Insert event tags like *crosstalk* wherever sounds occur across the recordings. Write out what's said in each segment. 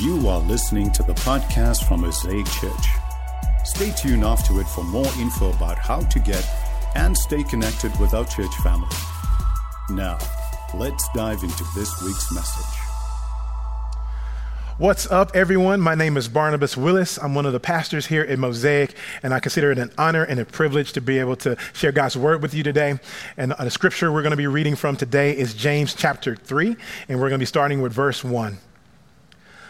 You are listening to the podcast from Mosaic Church. Stay tuned afterward for more info about how to get and stay connected with our church family. Now, let's dive into this week's message. What's up, everyone? My name is Barnabas Willis. I'm one of the pastors here at Mosaic, and I consider it an honor and a privilege to be able to share God's word with you today. And the scripture we're going to be reading from today is James chapter 3, and we're going to be starting with verse 1.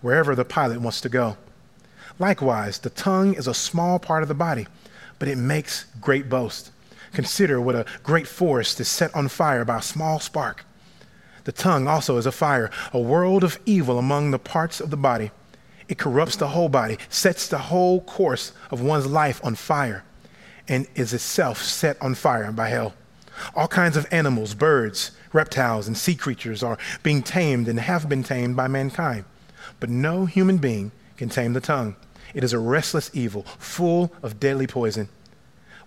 wherever the pilot wants to go. Likewise, the tongue is a small part of the body, but it makes great boast. Consider what a great forest is set on fire by a small spark. The tongue also is a fire, a world of evil among the parts of the body. It corrupts the whole body, sets the whole course of one's life on fire, and is itself set on fire by hell. All kinds of animals, birds, reptiles, and sea creatures are being tamed and have been tamed by mankind. But no human being can tame the tongue. It is a restless evil, full of deadly poison.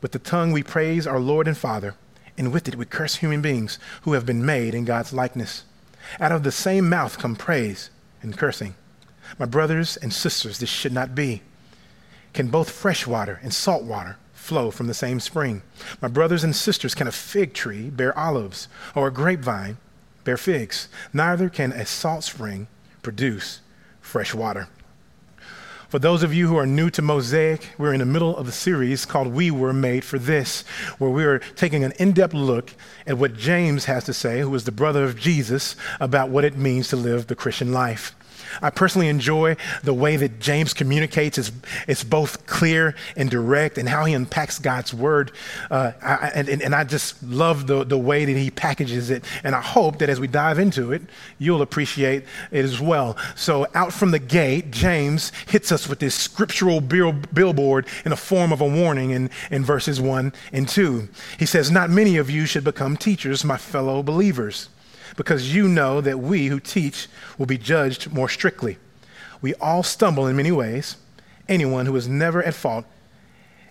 With the tongue we praise our Lord and Father, and with it we curse human beings who have been made in God's likeness. Out of the same mouth come praise and cursing. My brothers and sisters, this should not be. Can both fresh water and salt water flow from the same spring? My brothers and sisters, can a fig tree bear olives, or a grapevine bear figs? Neither can a salt spring produce fresh water. For those of you who are new to Mosaic, we're in the middle of a series called We Were Made for This, where we're taking an in depth look at what James has to say, who is the brother of Jesus, about what it means to live the Christian life. I personally enjoy the way that James communicates. It's, it's both clear and direct, and how he unpacks God's word. Uh, I, and, and I just love the, the way that he packages it. And I hope that as we dive into it, you'll appreciate it as well. So, out from the gate, James hits us with this scriptural bill, billboard in the form of a warning in, in verses 1 and 2. He says, Not many of you should become teachers, my fellow believers because you know that we who teach will be judged more strictly. We all stumble in many ways. Anyone who is never at fault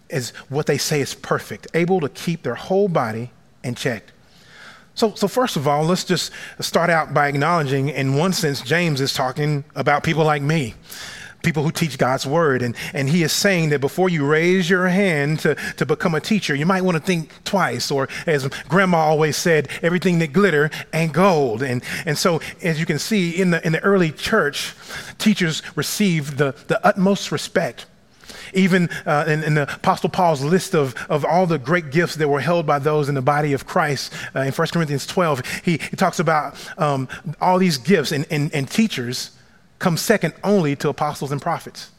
is what they say is perfect, able to keep their whole body in check. So, so first of all, let's just start out by acknowledging, in one sense, James is talking about people like me people who teach God's word. And, and he is saying that before you raise your hand to, to become a teacher, you might want to think twice. Or as grandma always said, everything that glitter ain't gold. And, and so as you can see in the, in the early church, teachers received the, the utmost respect. Even uh, in, in, the Apostle Paul's list of, of all the great gifts that were held by those in the body of Christ uh, in 1 Corinthians 12, he, he talks about um, all these gifts and, and, and teachers comes second only to apostles and prophets.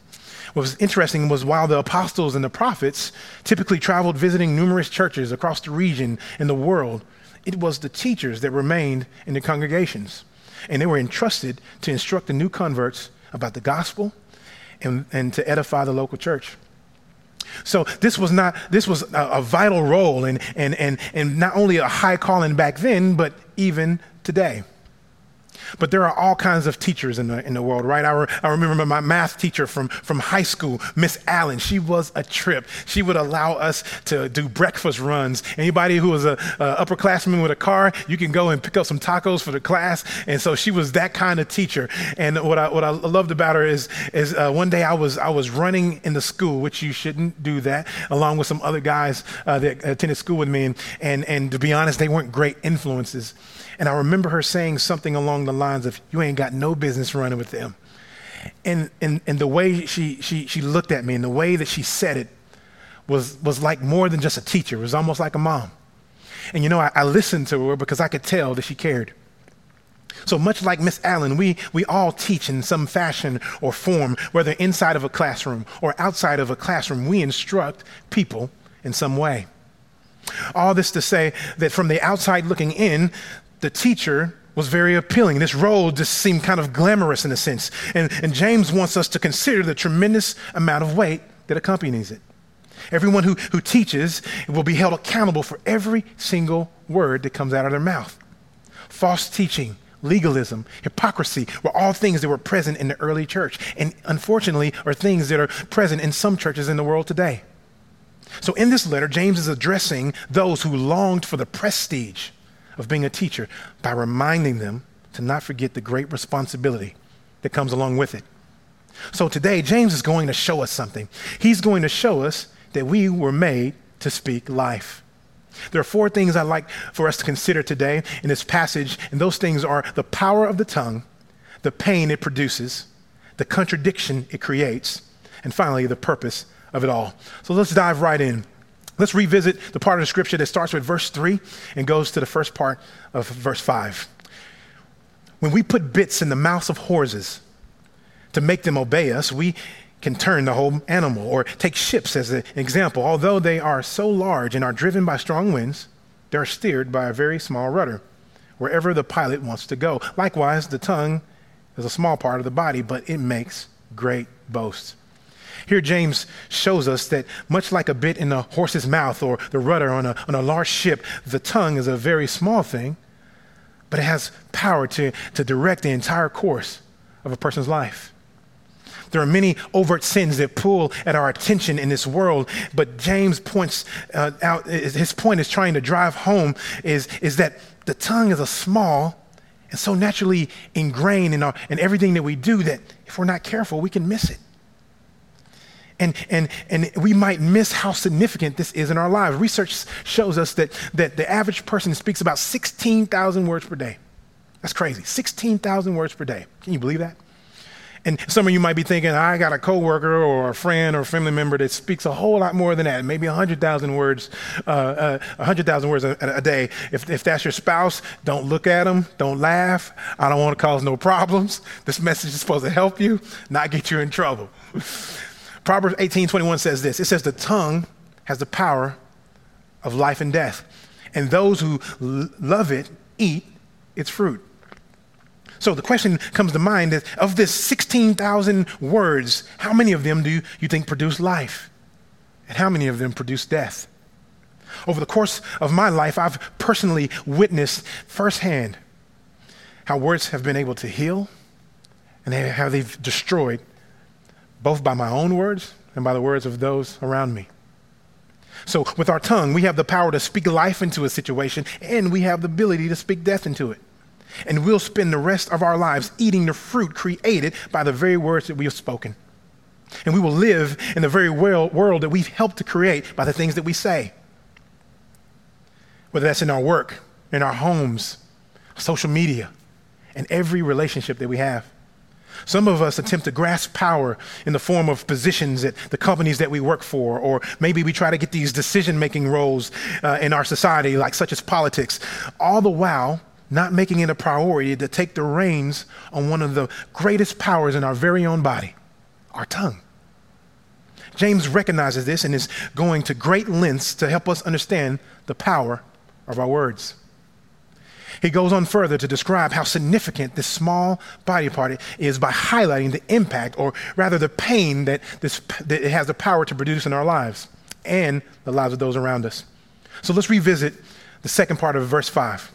What was interesting was while the apostles and the prophets typically traveled visiting numerous churches across the region and the world, it was the teachers that remained in the congregations. And they were entrusted to instruct the new converts about the gospel and, and to edify the local church. So this was not this was a, a vital role and, and, and, and not only a high calling back then, but even today. But there are all kinds of teachers in the, in the world, right? I, re, I remember my math teacher from, from high school, Miss Allen. She was a trip. She would allow us to do breakfast runs. Anybody who was a, upperclassman with a car, you can go and pick up some tacos for the class. And so she was that kind of teacher. And what I, what I loved about her is, is uh, one day I was, I was running in the school, which you shouldn't do that, along with some other guys uh, that attended school with me. And, and, and to be honest, they weren't great influences. And I remember her saying something along the lines of, You ain't got no business running with them. And, and, and the way she, she, she looked at me and the way that she said it was, was like more than just a teacher, it was almost like a mom. And you know, I, I listened to her because I could tell that she cared. So much like Miss Allen, we, we all teach in some fashion or form, whether inside of a classroom or outside of a classroom, we instruct people in some way. All this to say that from the outside looking in, the teacher was very appealing. This role just seemed kind of glamorous in a sense. And, and James wants us to consider the tremendous amount of weight that accompanies it. Everyone who, who teaches will be held accountable for every single word that comes out of their mouth. False teaching, legalism, hypocrisy were all things that were present in the early church, and unfortunately are things that are present in some churches in the world today. So, in this letter, James is addressing those who longed for the prestige of being a teacher by reminding them to not forget the great responsibility that comes along with it. So, today, James is going to show us something. He's going to show us that we were made to speak life. There are four things I'd like for us to consider today in this passage, and those things are the power of the tongue, the pain it produces, the contradiction it creates, and finally, the purpose of it all. So let's dive right in. Let's revisit the part of the scripture that starts with verse 3 and goes to the first part of verse 5. When we put bits in the mouths of horses to make them obey us, we can turn the whole animal. Or take ships as an example. Although they are so large and are driven by strong winds, they are steered by a very small rudder wherever the pilot wants to go. Likewise, the tongue is a small part of the body, but it makes great boasts. Here, James shows us that much like a bit in a horse's mouth or the rudder on a, on a large ship, the tongue is a very small thing, but it has power to, to direct the entire course of a person's life. There are many overt sins that pull at our attention in this world, but James points uh, out, his point is trying to drive home is, is that the tongue is a small and so naturally ingrained in, our, in everything that we do that if we're not careful, we can miss it. And, and, and we might miss how significant this is in our lives. Research shows us that, that the average person speaks about 16,000 words per day. That's crazy. 16,000 words per day. Can you believe that? And some of you might be thinking, I got a coworker or a friend or a family member that speaks a whole lot more than that, maybe 100,000 words, uh, uh, 100,000 words a, a, day. If, if that's your spouse, don't look at them, don't laugh. I don't want to cause no problems. This message is supposed to help you, not get you in trouble. *laughs* Proverbs 18 21 says this it says, The tongue has the power of life and death, and those who l- love it eat its fruit. So the question comes to mind is of this 16,000 words, how many of them do you think produce life? And how many of them produce death? Over the course of my life, I've personally witnessed firsthand how words have been able to heal and how they've destroyed, both by my own words and by the words of those around me. So, with our tongue, we have the power to speak life into a situation, and we have the ability to speak death into it. And we'll spend the rest of our lives eating the fruit created by the very words that we have spoken. And we will live in the very world that we've helped to create by the things that we say. Whether that's in our work, in our homes, social media, and every relationship that we have. Some of us attempt to grasp power in the form of positions at the companies that we work for, or maybe we try to get these decision making roles uh, in our society, like such as politics, all the while not making it a priority to take the reins on one of the greatest powers in our very own body, our tongue. James recognizes this and is going to great lengths to help us understand the power of our words. He goes on further to describe how significant this small body part is by highlighting the impact, or rather the pain that, this, that it has the power to produce in our lives and the lives of those around us. So let's revisit the second part of verse 5.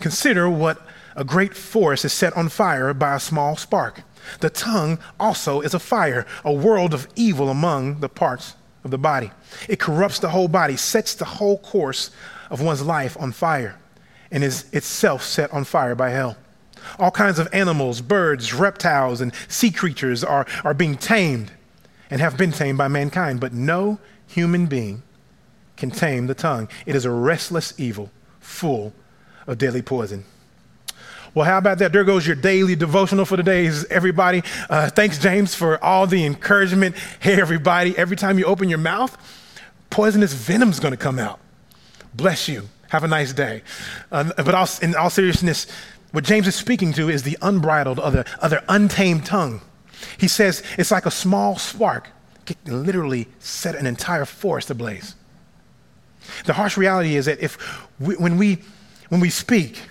Consider what a great forest is set on fire by a small spark. The tongue also is a fire, a world of evil among the parts of the body. It corrupts the whole body, sets the whole course of one's life on fire, and is itself set on fire by hell. All kinds of animals, birds, reptiles, and sea creatures are, are being tamed and have been tamed by mankind, but no human being can tame the tongue. It is a restless evil, full of deadly poison. Well, how about that? There goes your daily devotional for the days, everybody. Uh, thanks, James, for all the encouragement. Hey, everybody, every time you open your mouth, poisonous venom's to come out. Bless you. Have a nice day. Uh, but in all seriousness, what James is speaking to is the unbridled, other, other untamed tongue. He says it's like a small spark can literally set an entire forest ablaze. The harsh reality is that if we, when we when we speak,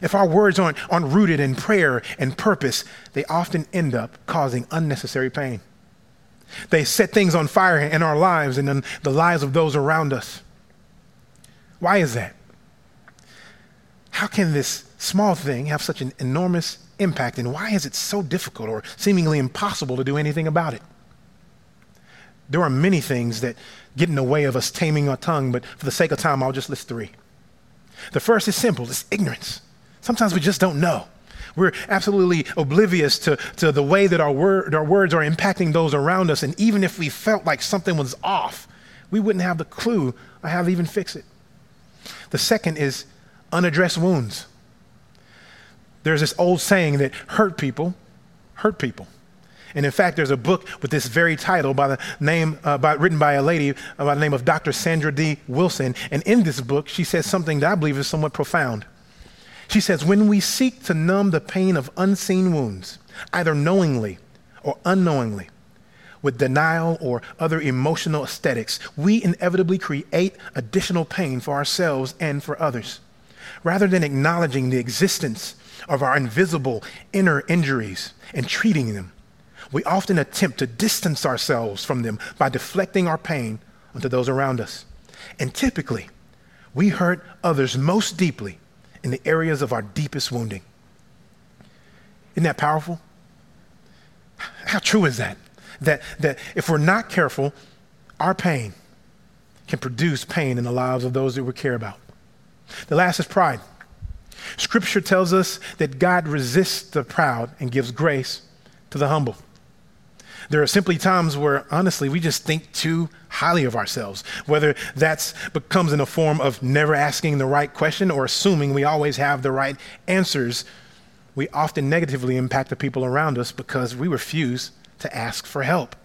if our words aren't, aren't rooted in prayer and purpose, they often end up causing unnecessary pain. They set things on fire in our lives and in the lives of those around us. Why is that? How can this small thing have such an enormous impact, and why is it so difficult or seemingly impossible to do anything about it? There are many things that get in the way of us taming our tongue, but for the sake of time, I'll just list three. The first is simple it's ignorance. Sometimes we just don't know. We're absolutely oblivious to, to the way that our, word, our words are impacting those around us. And even if we felt like something was off, we wouldn't have the clue on how to even fix it. The second is unaddressed wounds. There's this old saying that hurt people hurt people. And in fact, there's a book with this very title by the name, uh, by, written by a lady by the name of Dr. Sandra D. Wilson. And in this book, she says something that I believe is somewhat profound. She says, When we seek to numb the pain of unseen wounds, either knowingly or unknowingly, with denial or other emotional anesthetics, we inevitably create additional pain for ourselves and for others. Rather than acknowledging the existence of our invisible inner injuries and treating them, we often attempt to distance ourselves from them by deflecting our pain onto those around us. And typically, we hurt others most deeply in the areas of our deepest wounding. Isn't that powerful? How true is that? That, that if we're not careful, our pain can produce pain in the lives of those that we care about. The last is pride. Scripture tells us that God resists the proud and gives grace to the humble. There are simply times where, honestly, we just think too highly of ourselves, whether that becomes in a form of never asking the right question or assuming we always have the right answers. We often negatively impact the people around us because we refuse to ask for help,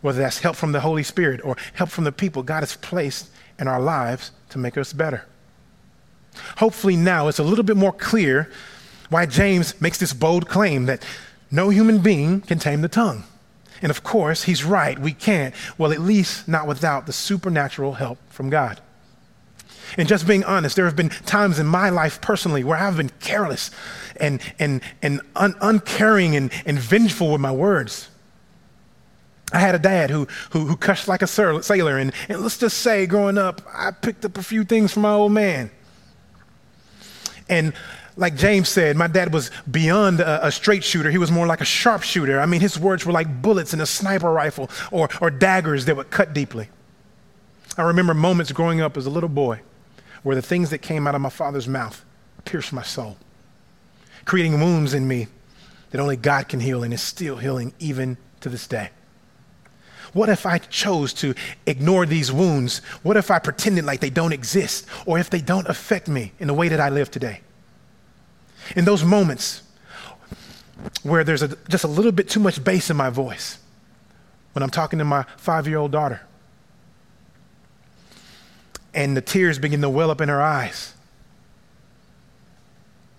whether that's help from the Holy Spirit or help from the people God has placed in our lives to make us better. Hopefully, now it's a little bit more clear why James makes this bold claim that no human being can tame the tongue. And of course, he's right, we can't. Well, at least not without the supernatural help from God. And just being honest, there have been times in my life personally where I've been careless and, and, and un- uncaring and, and vengeful with my words. I had a dad who, who, who cussed like a sailor, and, and let's just say, growing up, I picked up a few things from my old man. And like James said, my dad was beyond a, a, straight shooter. He was more like a sharpshooter. I mean, his words were like bullets in a sniper rifle or, or daggers that would cut deeply. I remember moments growing up as a little boy where the things that came out of my father's mouth pierced my soul, creating wounds in me that only God can heal and is still healing even to this day. What if I chose to ignore these wounds? What if I pretended like they don't exist or if they don't affect me in the way that I live today? In those moments where there's a, just a little bit too much bass in my voice, when I'm talking to my five year old daughter, and the tears begin to well up in her eyes,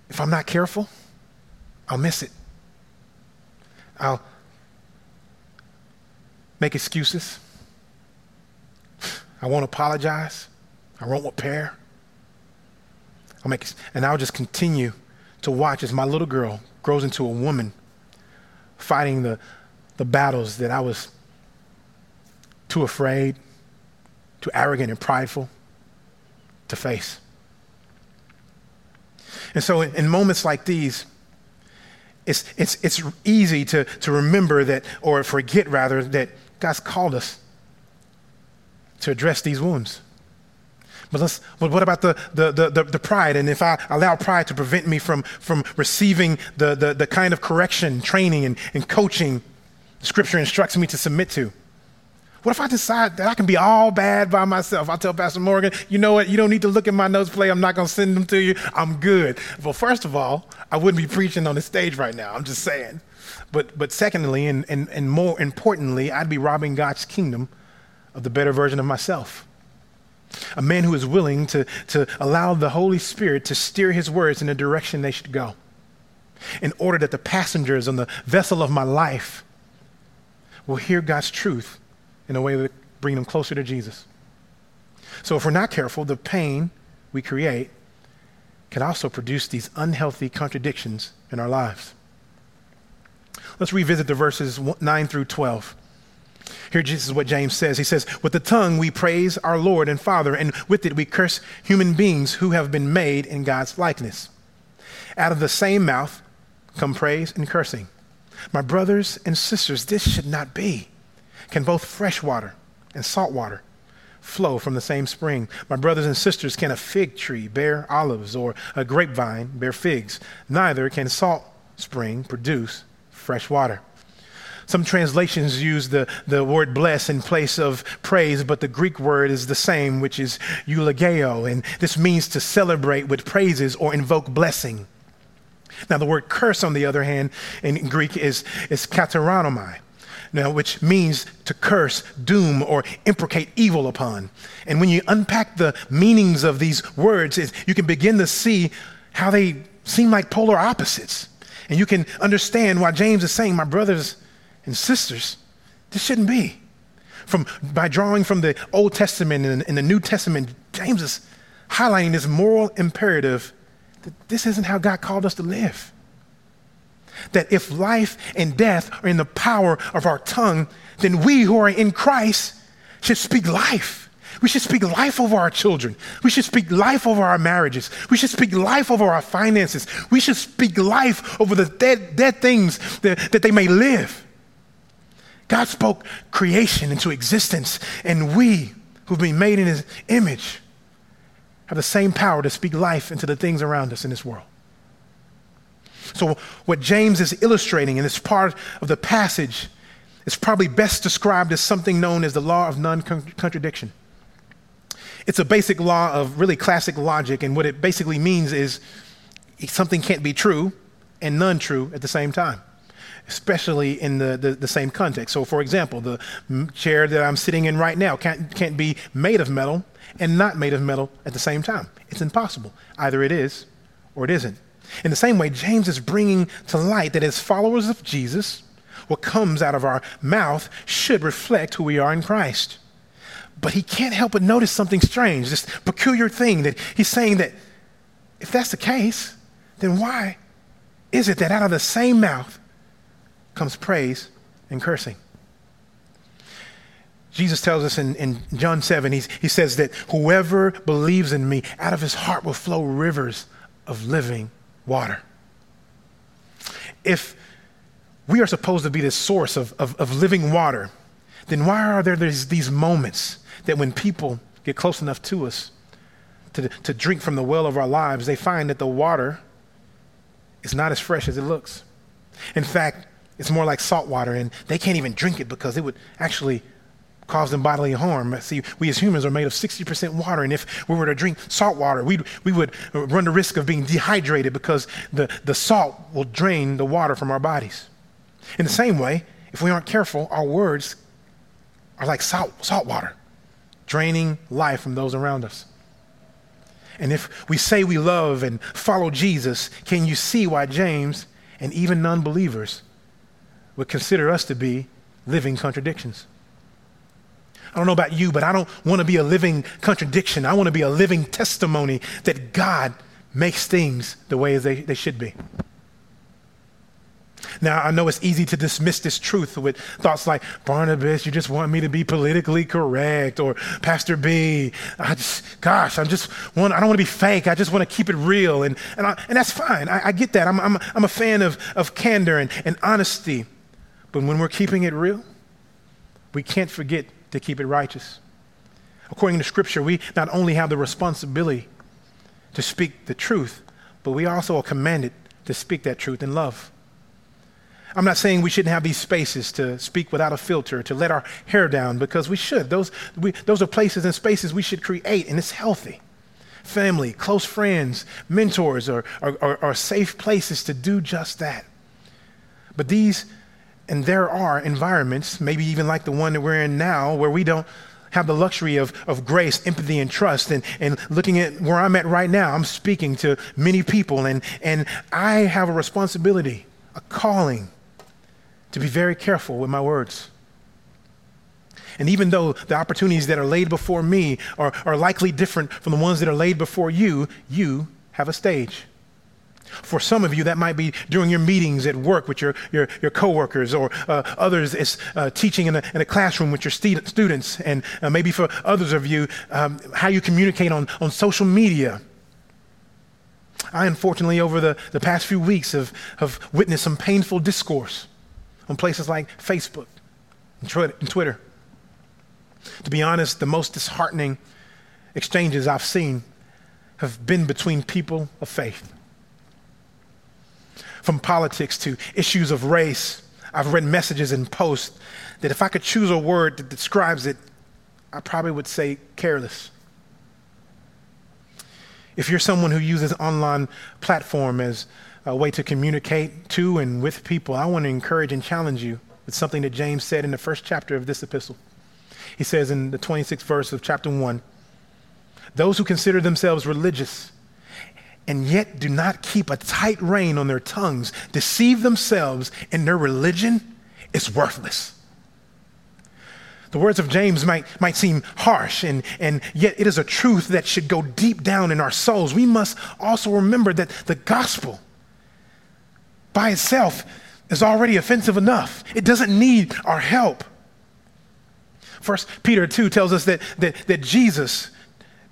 if I'm not careful, I'll miss it. I'll make excuses. I won't apologize. I won't repair. I'll make, and I'll just continue to watch as my little girl grows into a woman fighting the, the battles that I was too afraid, too arrogant and prideful to face. And so, in, moments like these, it's, it's, it's easy to, to remember that, or forget rather, that God's called us to address these wounds. But, let's, but what about the, the, the, the, pride? And if I allow pride to prevent me from, from receiving the, the, the kind of correction, training, and, and coaching Scripture instructs me to submit to? What if I decide that I can be all bad by myself? I tell Pastor Morgan, you know what? You don't need to look at my notes play. I'm not going to send them to you. I'm good. Well, first of all, I wouldn't be preaching on the stage right now. I'm just saying. But, but secondly, and, and, and more importantly, I'd be robbing God's kingdom of the better version of myself. A man who is willing to, to allow the Holy Spirit to steer his words in the direction they should go, in order that the passengers on the vessel of my life will hear God's truth in a way that bring them closer to Jesus. So if we're not careful, the pain we create can also produce these unhealthy contradictions in our lives. Let's revisit the verses 9 through 12. Here, is what James says. He says, With the tongue we praise our Lord and Father, and with it we curse human beings who have been made in God's likeness. Out of the same mouth come praise and cursing. My brothers and sisters, this should not be. Can both fresh water and salt water flow from the same spring? My brothers and sisters, can a fig tree bear olives or a grapevine bear figs? Neither can salt spring produce fresh water. Some translations use the, the word bless in place of praise, but the Greek word is the same, which is eulogeo, and this means to celebrate with praises or invoke blessing. Now, the word curse, on the other hand, in Greek is, is kataranomai, now, which means to curse, doom, or imprecate evil upon. And when you unpack the meanings of these words, it, you can begin to see how they seem like polar opposites. And you can understand why James is saying, My brothers and sisters, this shouldn't be. From, by drawing from the Old Testament and, and the New Testament, James is highlighting this moral imperative that this isn't how God called us to live. That if life and death are in the power of our tongue, then we who are in Christ should speak life. We should speak life over our children. We should speak life over our marriages. We should speak life over our finances. We should speak life over the dead, dead things that, that they may live. God spoke creation into existence, and we who've been made in his image have the same power to speak life into the things around us in this world. So, what James is illustrating in this part of the passage is probably best described as something known as the law of non contradiction. It's a basic law of really classic logic, and what it basically means is something can't be true and none true at the same time, especially in the, the, the, same context. So, for example, the chair that I'm sitting in right now can't, can't be made of metal and not made of metal at the same time. It's impossible. Either it is or it isn't. In the same way, James is bringing to light that as followers of Jesus, what comes out of our mouth should reflect who we are in Christ. But he can't help but notice something strange, this peculiar thing that he's saying that if that's the case, then why is it that out of the same mouth comes praise and cursing? Jesus tells us in, in John 7, he says that whoever believes in me, out of his heart will flow rivers of living water. If we are supposed to be the source of, of, of living water, then why are there these, these moments that when people get close enough to us to, to drink from the well of our lives, they find that the water is not as fresh as it looks? In fact, it's more like salt water, and they can't even drink it because it would actually cause them bodily harm. See, we as humans are made of 60% water, and if we were to drink salt water, we'd, we would run the risk of being dehydrated because the, the salt will drain the water from our bodies. In the same way, if we aren't careful, our words are like salt, salt water, draining life from those around us. And if we say we love and follow Jesus, can you see why James and even non believers would consider us to be living contradictions? I don't know about you, but I don't want to be a living contradiction. I want to be a living testimony that God makes things the way they, they should be. Now, I know it's easy to dismiss this truth with thoughts like, Barnabas, you just want me to be politically correct, or Pastor B, I just, gosh, I'm just want, I don't want to be fake. I just want to keep it real. And, and, I, and that's fine. I, I get that. I'm, I'm, I'm a fan of, of candor and, and honesty. But when we're keeping it real, we can't forget to keep it righteous. According to Scripture, we not only have the responsibility to speak the truth, but we also are commanded to speak that truth in love. I'm not saying we shouldn't have these spaces to speak without a filter, to let our hair down, because we should. Those, we, those are places and spaces we should create, and it's healthy. Family, close friends, mentors are, are, are, are safe places to do just that. But these and there are environments, maybe even like the one that we're in now, where we don't have the luxury of, of grace, empathy, and trust. And, and looking at where I'm at right now, I'm speaking to many people, and, and I have a responsibility, a calling to be very careful with my words. And even though the opportunities that are laid before me are, are likely different from the ones that are laid before you, you have a stage. For some of you, that might be during your meetings at work with your, your, your coworkers, or uh, others is uh, teaching in a, in a classroom with your st- students, and uh, maybe for others of you, um, how you communicate on, on social media. I, unfortunately, over the, the past few weeks, have, have witnessed some painful discourse on places like Facebook and Twitter. To be honest, the most disheartening exchanges I've seen have been between people of faith from politics to issues of race. I've read messages and posts that if I could choose a word that describes it, I probably would say careless. If you're someone who uses online platform as a way to communicate to and with people, I want to encourage and challenge you with something that James said in the first chapter of this epistle. He says in the 26th verse of chapter 1 Those who consider themselves religious and yet do not keep a tight rein on their tongues, deceive themselves, and their religion is worthless. The words of James might, might seem harsh, and, and yet it is a truth that should go deep down in our souls. We must also remember that the gospel by itself is already offensive enough, it doesn't need our help. First Peter 2 tells us that, that, that Jesus,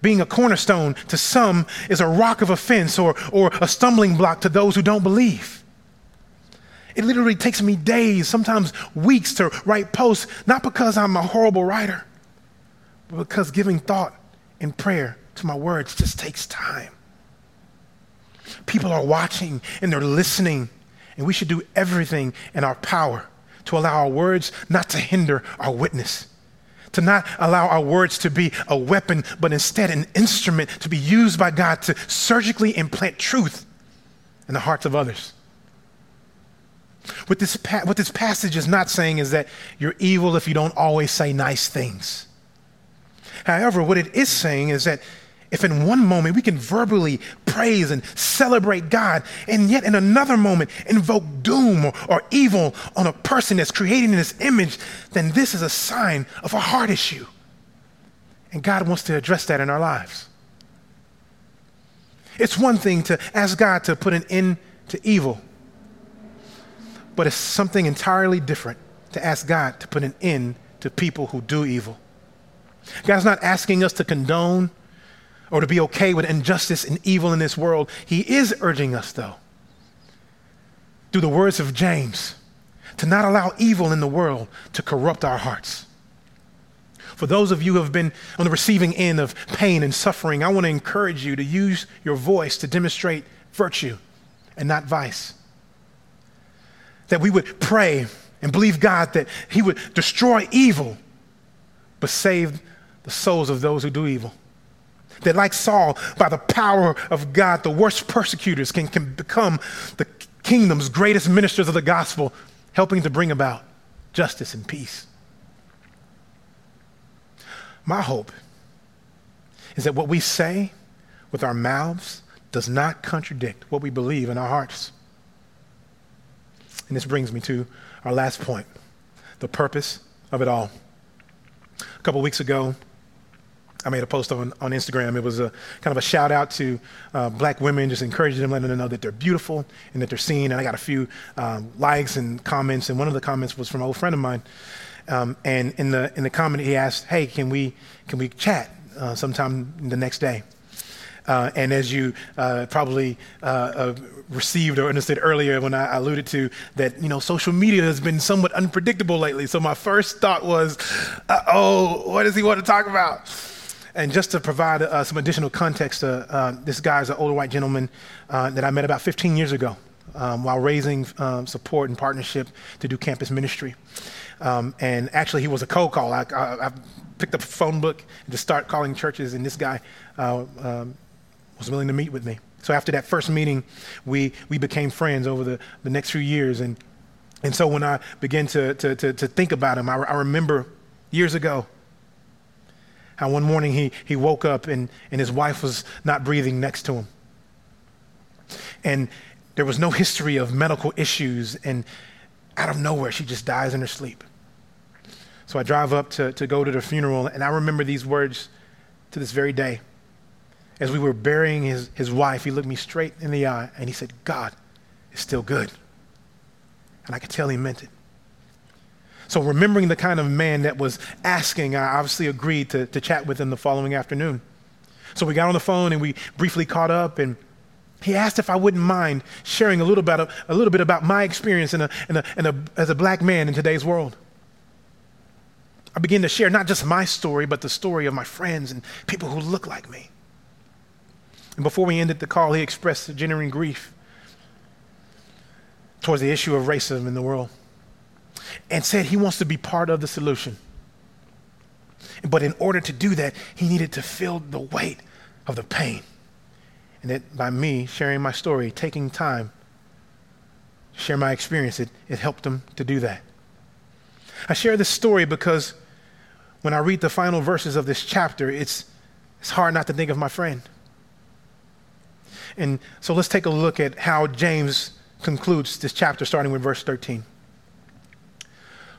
being a cornerstone to some is a rock of offense or, or a stumbling block to those who don't believe. It literally takes me days, sometimes weeks to write posts, not because I'm a horrible writer, but because giving thought and prayer to my words just takes time. People are watching and they're listening, and we should do everything in our power to allow our words not to hinder our witness to not allow our words to be a weapon, but instead an instrument to be used by God to surgically implant truth in the hearts of others. What this, pa- what this passage is not saying is that you're evil if you don't always say nice things. However, what it is saying is that if in one moment we can verbally praise and celebrate God, and yet in another moment invoke doom or, or evil on a person that's created in his image, then this is a sign of a heart issue. And God wants to address that in our lives. It's one thing to ask God to put an end to evil, but it's something entirely different to ask God to put an end to people who do evil. God's not asking us to condone or to be okay with injustice and evil in this world. He is urging us, though, through the words of James, to not allow evil in the world to corrupt our hearts. For those of you who have been on the receiving end of pain and suffering, I want to encourage you to use your voice to demonstrate virtue and not vice. That we would pray and believe God that He would destroy evil, but save the souls of those who do evil that, like Saul, by the power of God, the worst persecutors can, can become the kingdom's greatest ministers of the gospel, helping to bring about justice and peace. My hope is that what we say with our mouths does not contradict what we believe in our hearts. And this brings me to our last point the purpose of it all. A couple weeks ago, I made a post on, on Instagram. It was a kind of a shout out to uh, black women, just encouraging them, letting them know that they're beautiful and that they're seen. And I got a few um, likes and comments. And one of the comments was from an old friend of mine. Um, and in the in the comment, he asked, "Hey, can we can we chat uh, sometime the next day?" Uh, and as you uh, probably uh, uh, received or understood earlier when I alluded to that, you know, social media has been somewhat unpredictable lately. So my first thought was, oh, what does he want to talk about? And just to provide uh, some additional context, uh, uh, this guy is an older white gentleman uh, that I met about 15 years ago um, while raising um, support and partnership to do campus ministry. Um, and actually, he was a cold call. I, I, I, picked up a phone book and just start calling churches, and this guy uh, um, was willing to meet with me. So after that first meeting, we, we became friends over the, the next few years. And, and so when I began to, to, to, to think about him, I, I remember years ago how one morning he, he woke up and, and his wife was not breathing next to him. And there was no history of medical issues, and out of nowhere, she just dies in her sleep. So I drive up to, to go to the funeral, and I remember these words to this very day. as we were burying his, his wife, he looked me straight in the eye and he said, God is still good. And I could tell he meant it. So, remembering the kind of man that was asking, I obviously agreed to, to chat with him the following afternoon. So, we got on the phone and we briefly caught up, and he asked if I wouldn't mind sharing a little, bit, a little bit about my experience in a, in a, in a, as a black man in today's world. I began to share not just my story, but the story of my friends and people who look like me. And before we ended the call, he expressed genuine grief towards the issue of racism in the world and said he wants to be part of the solution. But in order to do that, he needed to feel the weight of the pain. And that by me sharing my story, taking time, share my experience, it, it helped him to do that. I share this story because when I read the final verses of this chapter, it's, it's hard not to think of my friend. And so let's take a look at how James concludes this chapter, starting with verse 13.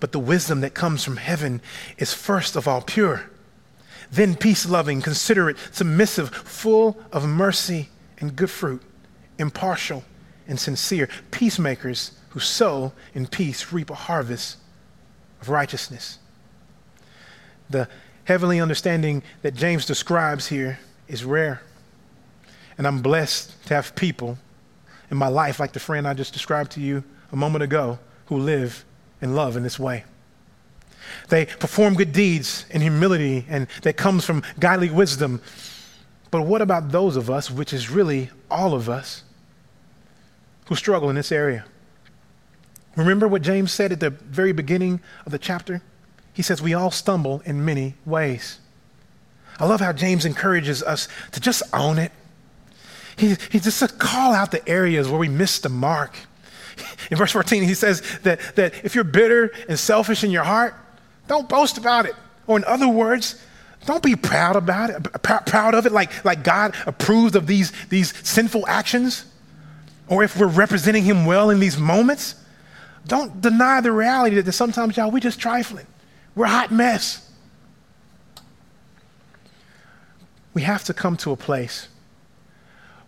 But the wisdom that comes from heaven is first of all pure, then peace loving, considerate, submissive, full of mercy and good fruit, impartial and sincere, peacemakers who sow in peace reap a harvest of righteousness. The heavenly understanding that James describes here is rare. And I'm blessed to have people in my life, like the friend I just described to you a moment ago, who live and love in this way. They perform good deeds in humility and that comes from godly wisdom. But what about those of us, which is really all of us, who struggle in this area? Remember what James said at the very beginning of the chapter? He says, We all stumble in many ways. I love how James encourages us to just own it. He, he just to call out the areas where we miss the mark. *laughs* In verse 14, he says that, that if you're bitter and selfish in your heart, don't boast about it. Or in other words, don't be proud about it, pr- proud of it like, like God approves of these, these sinful actions. Or if we're representing him well in these moments, don't deny the reality that sometimes, y'all, we're just trifling. We're a hot mess. We have to come to a place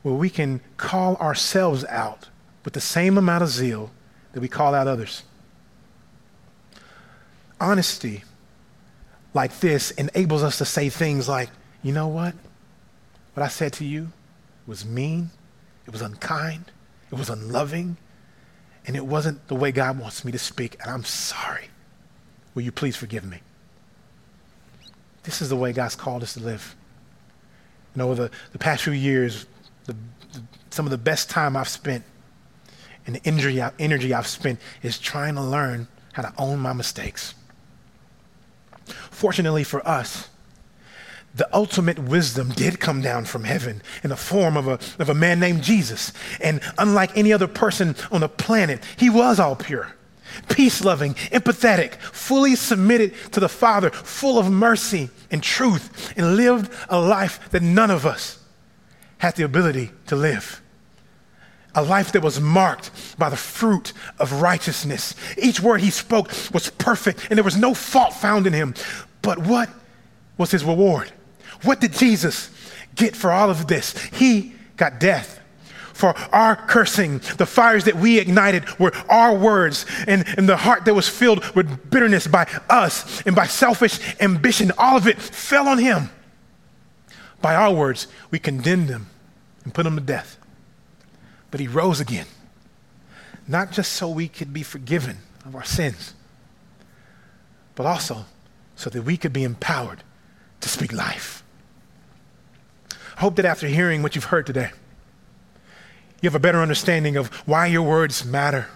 where we can call ourselves out with the same amount of zeal that we call out others. Honesty like this enables us to say things like, you know what? What I said to you was mean, it was unkind, it was unloving, and it wasn't the way God wants me to speak, and I'm sorry. Will you please forgive me? This is the way God's called us to live. You know, over the, the past few years, the, the, some of the best time I've spent and the energy, energy I've spent is trying to learn how to own my mistakes. Fortunately for us, the ultimate wisdom did come down from heaven in the form of a, of a man named Jesus. And unlike any other person on the planet, he was all pure, peace loving, empathetic, fully submitted to the Father, full of mercy and truth, and lived a life that none of us had the ability to live. A life that was marked by the fruit of righteousness. Each word he spoke was perfect and there was no fault found in him. But what was his reward? What did Jesus get for all of this? He got death. For our cursing, the fires that we ignited were our words, and, and the heart that was filled with bitterness by us and by selfish ambition, all of it fell on him. By our words, we condemned him and put him to death. But he rose again, not just so we could be forgiven of our sins, but also so that we could be empowered to speak life. I hope that after hearing what you've heard today, you have a better understanding of why your words matter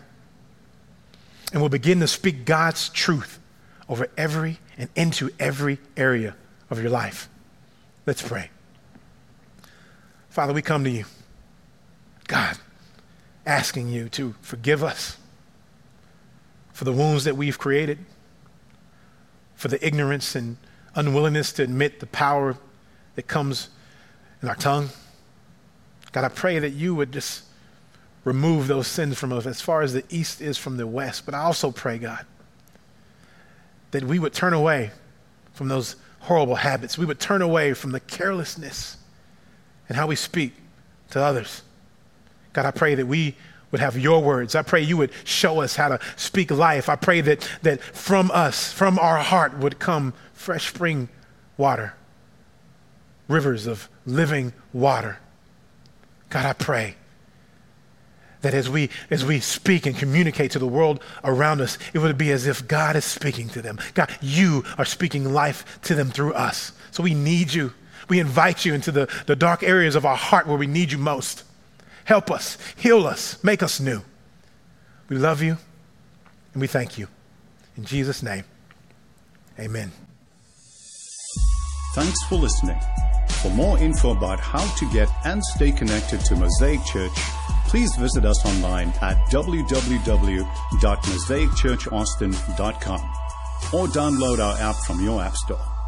and will begin to speak God's truth over every and into every area of your life. Let's pray. Father, we come to you God, asking you to forgive us for the wounds that we've created, for the ignorance and unwillingness to admit the power that comes in our tongue. God, I pray that you would just remove those sins from us as far as the east is from the west. But I also pray, God, that we would turn away from those horrible habits. We would turn away from the carelessness and how we speak to others. God, I pray that we would have your words. I pray you would show us how to speak life. I pray that, that from us, from our heart, would come fresh spring water, rivers of living water. God, I pray that as we as we speak and communicate to the world around us it would be as if god is speaking to them god you are speaking life to them through us so we need you we invite you into the, the dark areas of our heart where we need you most help us heal us make us new we love you and we thank you in jesus name amen Thanks for listening. For more info about how to get and stay connected to Mosaic Church, please visit us online at www.mosaicchurchaustin.com or download our app from your app store.